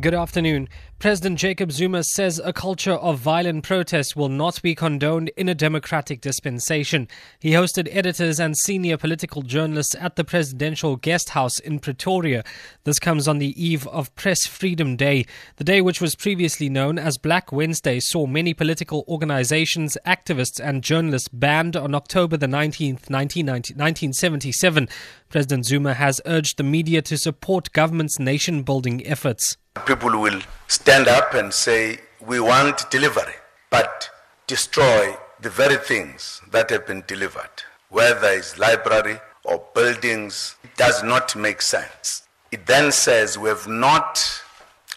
Good afternoon. President Jacob Zuma says a culture of violent protest will not be condoned in a democratic dispensation. He hosted editors and senior political journalists at the presidential guest house in Pretoria. This comes on the eve of Press Freedom Day. The day, which was previously known as Black Wednesday, saw many political organizations, activists, and journalists banned on October the 19th, 1977. President Zuma has urged the media to support government's nation building efforts. People will stand up and say, We want delivery, but destroy the very things that have been delivered. Whether it's library or buildings, it does not make sense. It then says we have not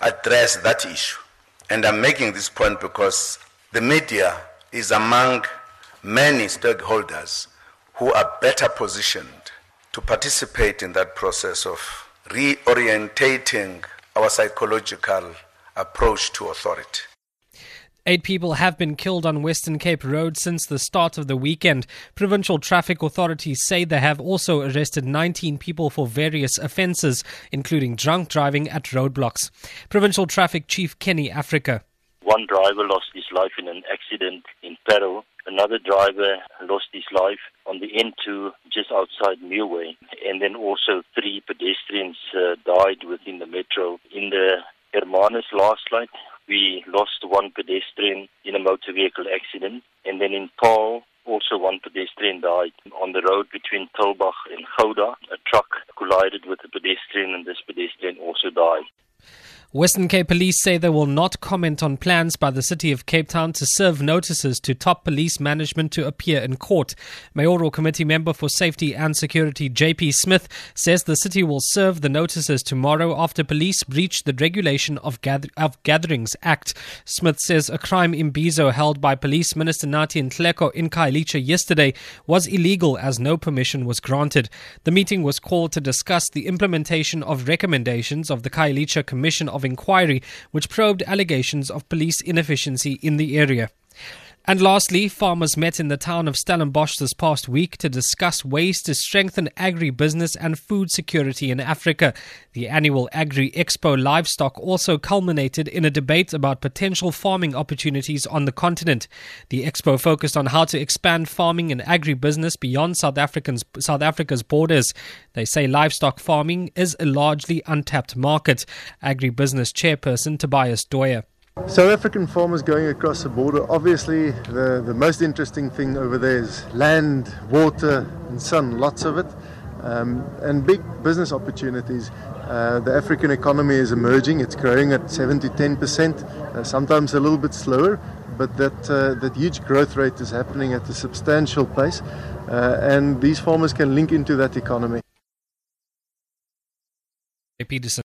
addressed that issue. And I'm making this point because the media is among many stakeholders who are better positioned to participate in that process of reorientating our psychological approach to authority. Eight people have been killed on Western Cape Road since the start of the weekend. Provincial traffic authorities say they have also arrested 19 people for various offences, including drunk driving at roadblocks. Provincial Traffic Chief Kenny Africa. One driver lost his life in an accident in Parow. Another driver lost his life on the N2 just outside Millway. And then also three pedestrians uh, died within the metro. In the Hermanus last night, we lost one pedestrian in a motor vehicle accident. And then in Paarl, also one pedestrian died. On the road between Tulbagh and Gouda, a truck collided with a pedestrian and this pedestrian also died. Western Cape Police say they will not comment on plans by the City of Cape Town to serve notices to top police management to appear in court. Mayoral Committee member for Safety and Security JP Smith says the city will serve the notices tomorrow after police breached the Regulation of, Gather- of Gatherings Act. Smith says a crime imbizo held by Police Minister Nathi Nhleko in Khayelitsha yesterday was illegal as no permission was granted. The meeting was called to discuss the implementation of recommendations of the Khayelitsha Commission of inquiry, which probed allegations of police inefficiency in the area. And lastly, farmers met in the town of Stellenbosch this past week to discuss ways to strengthen agribusiness and food security in Africa. The annual Agri Expo livestock also culminated in a debate about potential farming opportunities on the continent. The expo focused on how to expand farming and agribusiness beyond South African's South Africa's borders. They say livestock farming is a largely untapped market. Agribusiness chairperson Tobias Doyer. South African farmers going across the border, obviously the, the most interesting thing over there is land, water, and sun, lots of it, um, and big business opportunities. Uh, the African economy is emerging, it's growing at 7 to 10 percent, uh, sometimes a little bit slower, but that, uh, that huge growth rate is happening at a substantial pace, uh, and these farmers can link into that economy. Peterson.